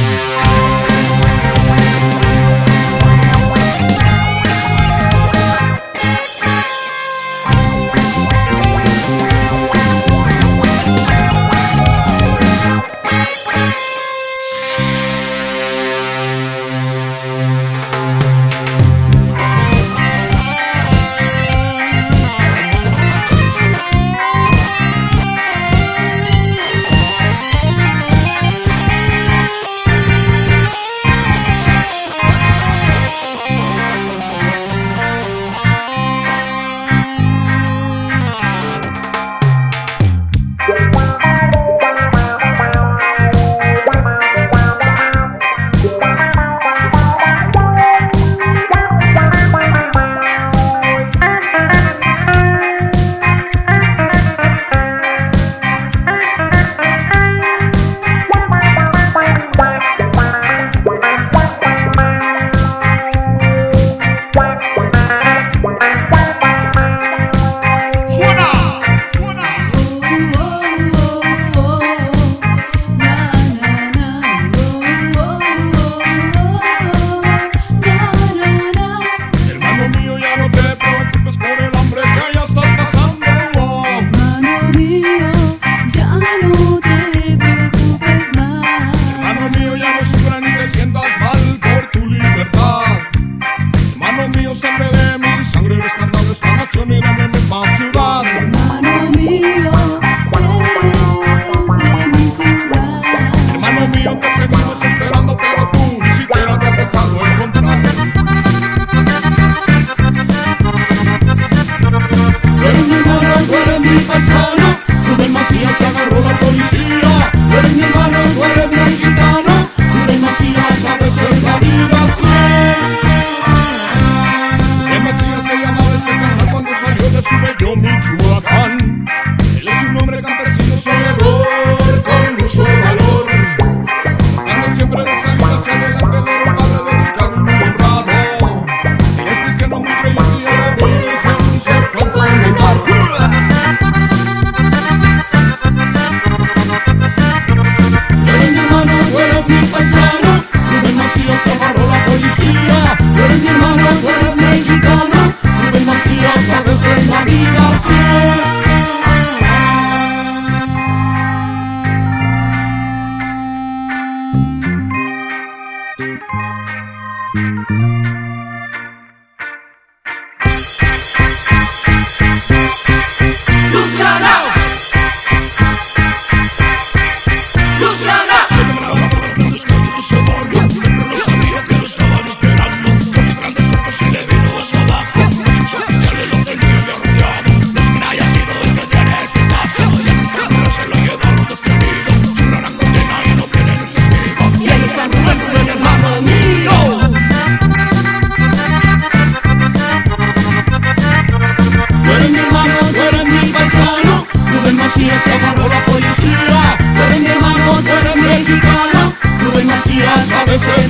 Música mis hermanos They say